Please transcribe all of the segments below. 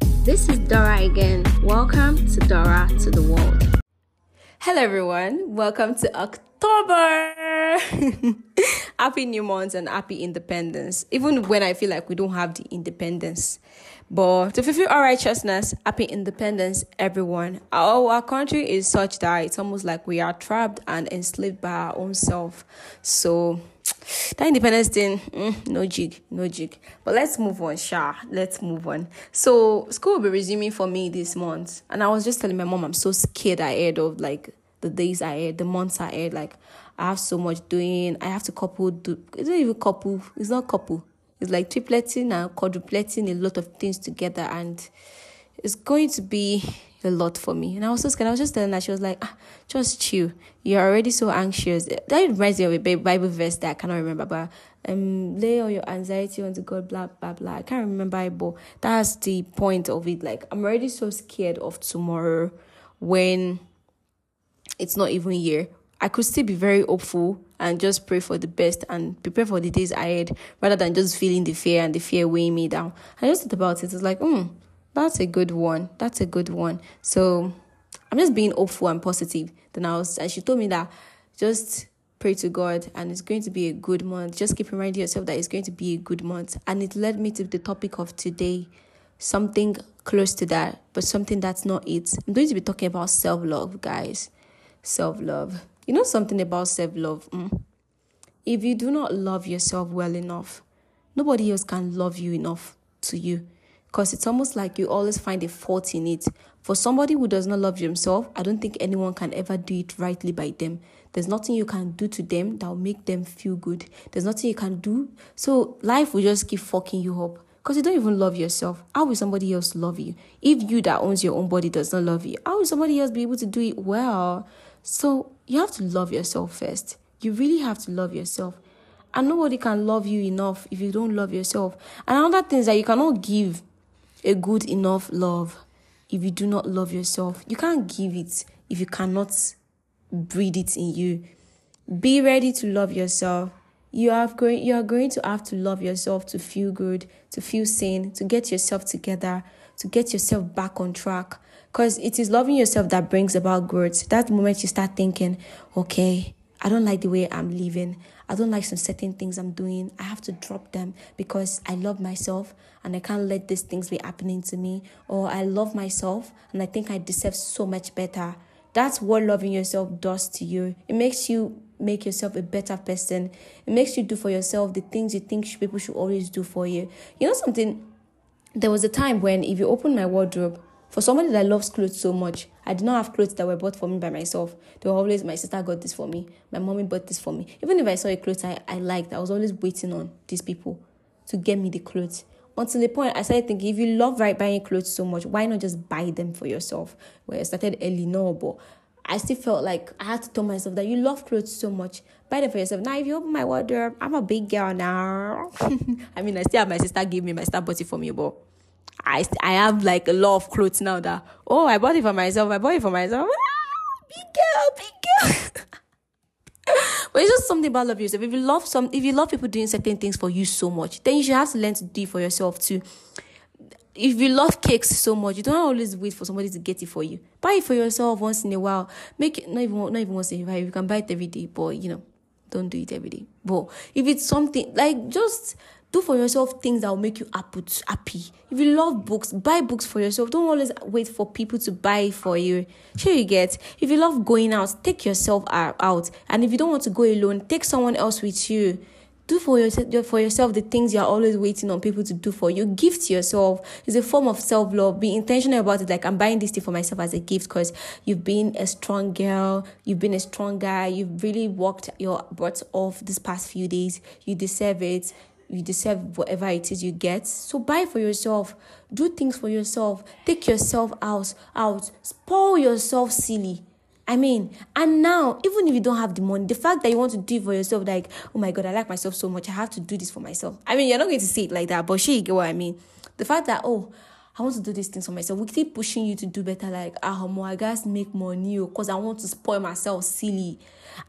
This is Dora again. Welcome to Dora to the World. Hello, everyone. Welcome to October. happy new month and happy independence. Even when I feel like we don't have the independence. But to fulfill our righteousness, happy independence, everyone. Our, our country is such that it's almost like we are trapped and enslaved by our own self. So, that independence thing, mm, no jig, no jig. But let's move on, Sha. Let's move on. So school will be resuming for me this month, and I was just telling my mom I'm so scared ahead of like the days ahead, the months ahead. Like I have so much doing. I have to couple. Do, it's not even couple. It's not couple. It's like tripleting and quadrupleting a lot of things together, and it's going to be a lot for me. And I was so scared. I was just telling her, she was like, ah, just chill. You're already so anxious. That reminds me of a Bible verse that I cannot remember, but um, lay all your anxiety onto God, blah, blah, blah. I can't remember it, but that's the point of it. Like, I'm already so scared of tomorrow when it's not even here. I could still be very hopeful and just pray for the best and prepare for the days ahead rather than just feeling the fear and the fear weighing me down. I just thought about it. It's like, hmm, that's a good one. That's a good one. So I'm just being hopeful and positive. Then I was, and she told me that just pray to God and it's going to be a good month. Just keep reminding yourself that it's going to be a good month. And it led me to the topic of today, something close to that, but something that's not it. I'm going to be talking about self love, guys. Self love. You know something about self love? Mm? If you do not love yourself well enough, nobody else can love you enough to you because it's almost like you always find a fault in it. For somebody who does not love themselves, I don't think anyone can ever do it rightly by them. There's nothing you can do to them that will make them feel good. There's nothing you can do. So life will just keep fucking you up because you don't even love yourself. How will somebody else love you? If you that owns your own body does not love you, how will somebody else be able to do it well? So you have to love yourself first. You really have to love yourself. And nobody can love you enough if you don't love yourself. And another thing is that you cannot give a good enough love if you do not love yourself. You can't give it if you cannot breed it in you. Be ready to love yourself. You are going you are going to have to love yourself to feel good, to feel sane, to get yourself together, to get yourself back on track. Because it is loving yourself that brings about growth. That moment you start thinking, okay, I don't like the way I'm living. I don't like some certain things I'm doing. I have to drop them because I love myself and I can't let these things be happening to me. Or I love myself and I think I deserve so much better. That's what loving yourself does to you. It makes you make yourself a better person. It makes you do for yourself the things you think people should always do for you. You know something? There was a time when if you open my wardrobe, for somebody that loves clothes so much, I did not have clothes that were bought for me by myself. They were always my sister got this for me, my mommy bought this for me. Even if I saw a clothes I, I liked, I was always waiting on these people to get me the clothes. Until the point I started thinking, if you love right buying clothes so much, why not just buy them for yourself? Where I started early, no, but I still felt like I had to tell myself that you love clothes so much. Buy them for yourself. Now, if you open my wardrobe, I'm a big girl now. I mean, I still have my sister give me my sister bought it for me, but I I have like a lot of clothes now that oh I bought it for myself. I bought it for myself. Ah, big girl, big girl. but it's just something about love yourself. If you love some, if you love people doing certain things for you so much, then you should have to learn to do for yourself too. If you love cakes so much, you don't always wait for somebody to get it for you. Buy it for yourself once in a while. Make it not even not even once in a while. You can buy it every day, but you know, don't do it every day. But if it's something like just do for yourself things that will make you happy. If you love books, buy books for yourself. Don't always wait for people to buy for you. Sure, you get. If you love going out, take yourself out. And if you don't want to go alone, take someone else with you. Do for yourself, for yourself the things you're always waiting on people to do for you. Gift yourself is a form of self love. Be intentional about it. Like, I'm buying this thing for myself as a gift because you've been a strong girl, you've been a strong guy, you've really worked your butt off this past few days. You deserve it you deserve whatever it is you get. So buy for yourself. Do things for yourself. Take yourself out. Out. Spoil yourself silly. I mean, and now, even if you don't have the money, the fact that you want to do it for yourself, like, oh my God, I like myself so much, I have to do this for myself. I mean, you're not going to say it like that, but sure, you get what I mean. The fact that, oh, I want to do these things for myself. We keep pushing you to do better, like, ah, more, I guys make money because oh, I want to spoil myself silly.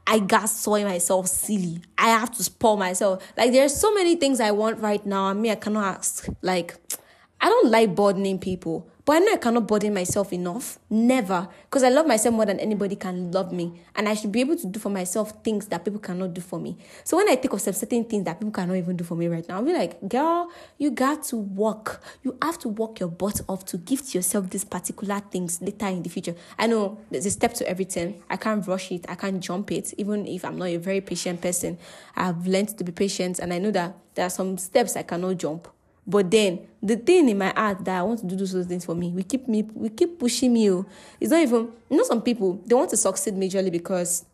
I got spoil myself silly. I have to spoil myself. Like, there's so many things I want right now. I mean, I cannot ask. Like, I don't like burdening people, but I know I cannot burden myself enough. Never. Because I love myself more than anybody can love me. And I should be able to do for myself things that people cannot do for me. So when I think of certain things that people cannot even do for me right now, I'll be like, girl, you got to work. You have to work your butt off to gift yourself these particular things later in the future. I know there's a step to everything. I can't rush it. I can't jump it. Even if I'm not a very patient person, I've learned to be patient. And I know that there are some steps I cannot jump but then the thing in my heart that I want to do those things for me, we keep me, we keep pushing me. Oh. It's not even you know some people they want to succeed majorly because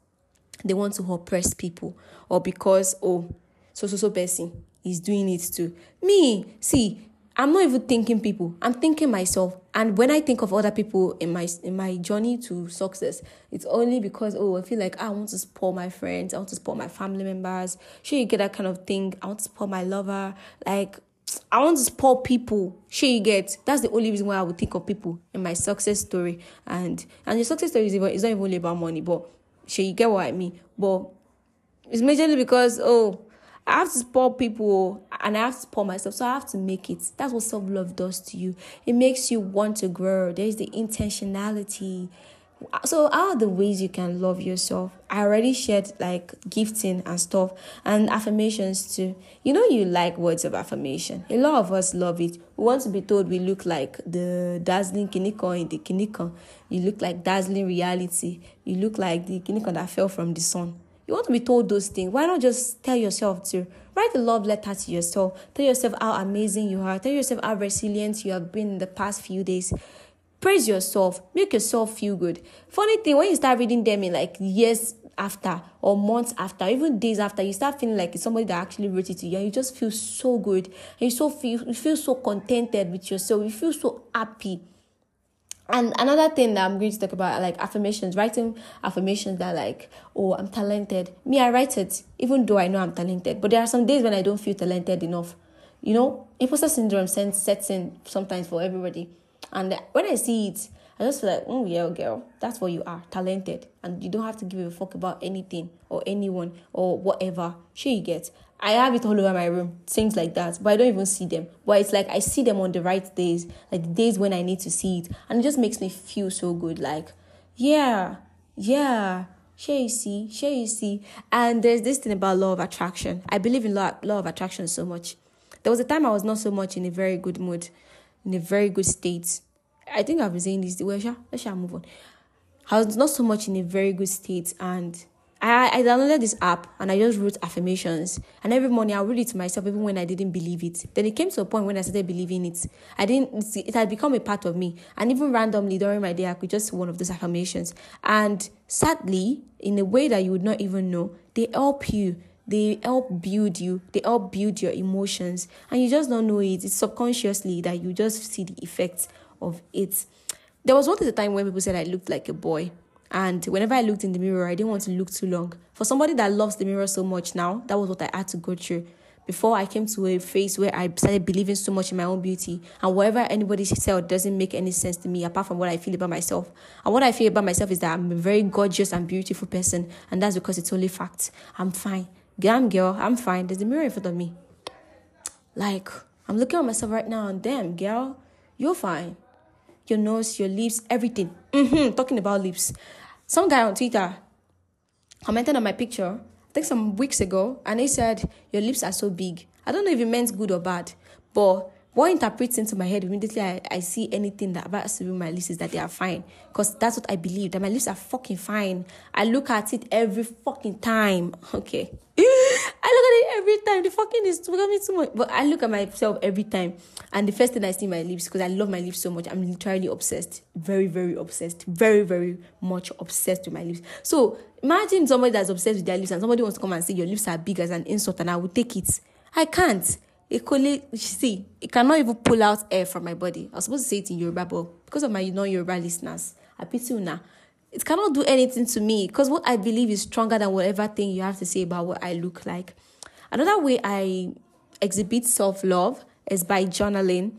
they want to oppress people or because oh so so so person is doing it too. Me, see, I'm not even thinking people. I'm thinking myself. And when I think of other people in my in my journey to success, it's only because oh I feel like ah, I want to support my friends, I want to support my family members. Sure, you get that kind of thing. I want to support my lover. Like I want to support people. Sure, you get that's the only reason why I would think of people in my success story. And and the success story is even it's not even only about money, but sure, you get what I mean. But it's majorly because oh, I have to support people oh, and I have to support myself, so I have to make it. That's what self love does to you. It makes you want to grow. There's the intentionality so are the ways you can love yourself? I already shared like gifting and stuff and affirmations too. You know you like words of affirmation. A lot of us love it. We want to be told we look like the dazzling kinikon in the kinikon you look like dazzling reality. You look like the kinikon that fell from the sun. You want to be told those things. Why not just tell yourself to write a love letter to yourself. Tell yourself how amazing you are. Tell yourself how resilient you have been in the past few days praise yourself make yourself feel good funny thing when you start reading them in like years after or months after even days after you start feeling like it's somebody that actually wrote it to you and you just feel so good and you so feel you feel so contented with yourself you feel so happy and another thing that I'm going to talk about like affirmations, writing affirmations that like, oh, I'm talented. Me, I write it, even though I know I'm talented. But there are some days when I don't feel talented enough. You know, imposter syndrome sets in sometimes for everybody. And when I see it, I just feel like, oh yeah, girl, that's what you are, talented, and you don't have to give a fuck about anything or anyone or whatever. Sure, you get. I have it all over my room, things like that, but I don't even see them. But it's like I see them on the right days, like the days when I need to see it, and it just makes me feel so good. Like, yeah, yeah, Sure, you see, sure, you see. And there's this thing about law of attraction. I believe in law, law of attraction so much. There was a time I was not so much in a very good mood in a very good state. I think I've been saying this. Well, shall, let's move on. I was not so much in a very good state, and I, I downloaded this app and I just wrote affirmations. And every morning I read it to myself, even when I didn't believe it. Then it came to a point when I started believing it. I didn't. It had become a part of me. And even randomly during my day, I could just see one of those affirmations. And sadly, in a way that you would not even know, they help you they help build you they help build your emotions and you just don't know it it's subconsciously that you just see the effects of it there was once a time when people said i looked like a boy and whenever i looked in the mirror i didn't want to look too long for somebody that loves the mirror so much now that was what i had to go through before I came to a phase where I started believing so much in my own beauty, and whatever anybody said doesn't make any sense to me apart from what I feel about myself. And what I feel about myself is that I'm a very gorgeous and beautiful person, and that's because it's only facts. I'm fine. Damn girl, I'm fine. There's a mirror in front of me. Like, I'm looking at myself right now and damn girl, you're fine. Your nose, your lips, everything. Mm-hmm. Talking about lips. Some guy on Twitter commented on my picture, I think some weeks ago, and he said, Your lips are so big. I don't know if it meant good or bad, but what interprets into my head immediately I, I see anything that about to be my lips is that they are fine. Because that's what I believe, that my lips are fucking fine. I look at it every fucking time. Okay. I look at it every time. The fucking is becoming too much. But I look at myself every time. And the first thing I see my lips, because I love my lips so much, I'm literally obsessed. Very, very obsessed. Very, very much obsessed with my lips. So imagine somebody that's obsessed with their lips and somebody wants to come and say your lips are big as an insult and I will take it. I can't. It could see, it cannot even pull out air from my body. I was supposed to say it in Yoruba, but because of my non Yoruba listeners, I pity now. It cannot do anything to me because what I believe is stronger than whatever thing you have to say about what I look like. Another way I exhibit self love is by journaling.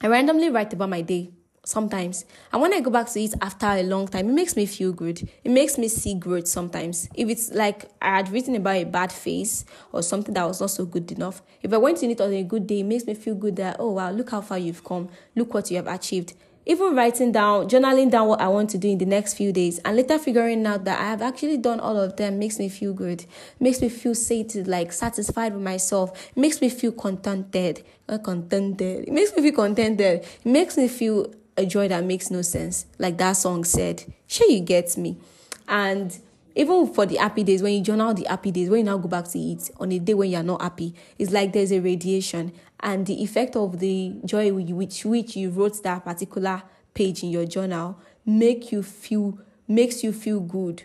I randomly write about my day sometimes. And when I go back to it after a long time, it makes me feel good. It makes me see growth sometimes. If it's like I had written about a bad face or something that was not so good enough, if I went in it on a good day, it makes me feel good that, oh wow, look how far you've come. Look what you have achieved even writing down, journaling down what I want to do in the next few days, and later figuring out that I have actually done all of them makes me feel good, makes me feel sated, like satisfied with myself, makes me feel contented, contented. It makes me feel contented. It makes me feel a joy that makes no sense, like that song said. Sure, you get me, and even for the happy days, when you journal the happy days, when you now go back to it on a day when you're not happy, it's like there's a radiation and the effect of the joy which which you wrote that particular page in your journal make you feel makes you feel good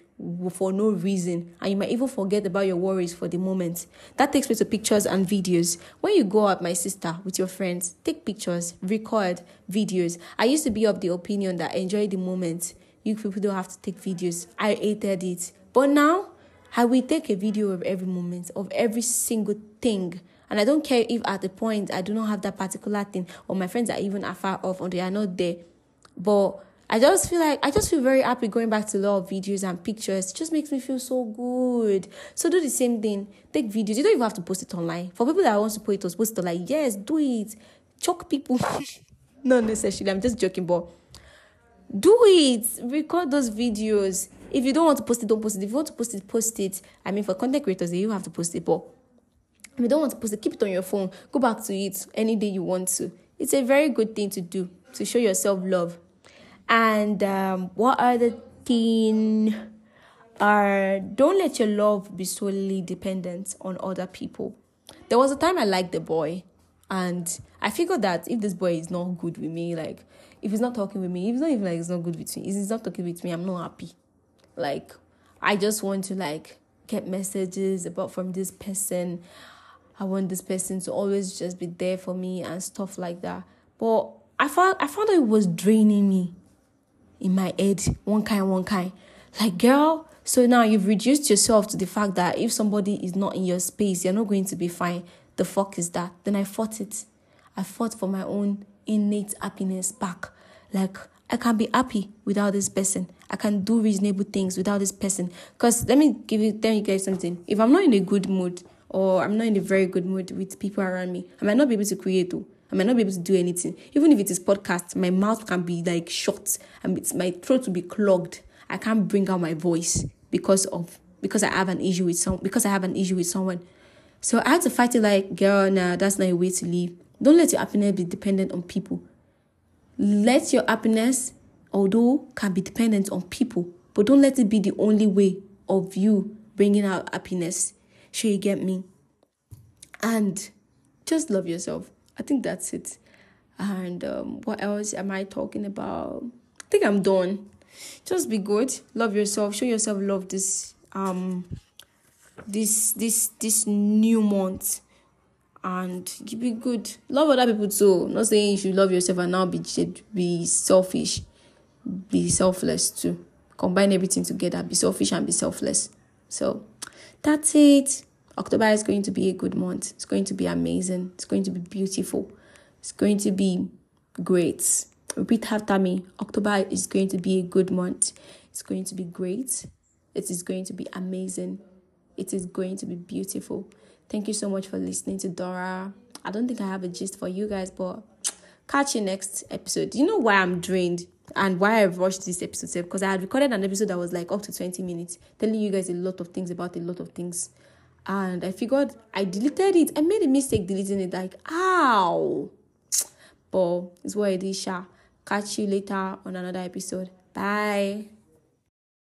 for no reason and you might even forget about your worries for the moment. That takes me to pictures and videos. When you go out my sister with your friends take pictures record videos. I used to be of the opinion that enjoy the moment. You people don't have to take videos. I hated it. But now I will take a video of every moment, of every single thing. And I don't care if at the point I do not have that particular thing, or my friends are even afar off, or they are not there. But I just feel like I just feel very happy going back to a lot of videos and pictures. It just makes me feel so good. So do the same thing. Take videos. You don't even have to post it online. For people that want to post it, post it like yes, do it. Choke people. not necessarily. I'm just joking, but do it. Record those videos if you don't want to post it, don't post it. If you want to post it, post it. I mean, for content creators, you have to post it, but if you don't want to post it, keep it on your phone. Go back to it any day you want to. It's a very good thing to do to show yourself love. And um, what other thing are don't let your love be solely dependent on other people. There was a time I liked the boy, and I figured that if this boy is not good with me, like if he's not talking with me, if he's not even like he's not good with me, if he's not talking with me, I'm not happy. Like, I just want to like get messages about from this person. I want this person to always just be there for me and stuff like that. But I found I found that it was draining me in my head, one kind, one kind. Like, girl, so now you've reduced yourself to the fact that if somebody is not in your space, you're not going to be fine. The fuck is that? Then I fought it. I fought for my own innate happiness back. Like, I can be happy without this person. I can do reasonable things without this person. Because let me give you, tell you guys something. If I'm not in a good mood or I'm not in a very good mood with people around me, I might not be able to create. Though. I might not be able to do anything. Even if it is podcast, my mouth can be like shut and it's, my throat will be clogged. I can't bring out my voice because of because I have an issue with some because I have an issue with someone. So I had to fight it like, girl, nah, that's not a way to live. Don't let your happiness be dependent on people. Let your happiness, although can be dependent on people, but don't let it be the only way of you bringing out happiness. Sure, you get me? And just love yourself. I think that's it. And um, what else am I talking about? I think I'm done. Just be good. Love yourself. Show yourself love this um this this this new month and be good. Love other people too. not saying you should love yourself and now be be selfish. Be selfless too. Combine everything together. Be selfish and be selfless. So that's it. October is going to be a good month. It's going to be amazing. It's going to be beautiful. It's going to be great. Repeat after me. October is going to be a good month. It's going to be great. It is going to be amazing. It is going to be beautiful. Thank you so much for listening to Dora. I don't think I have a gist for you guys, but catch you next episode. You know why I'm drained and why I rushed this episode? Because I had recorded an episode that was like up to 20 minutes, telling you guys a lot of things about a lot of things. And I figured I deleted it. I made a mistake deleting it, like, ow. But it's what is, Sha. Catch you later on another episode. Bye.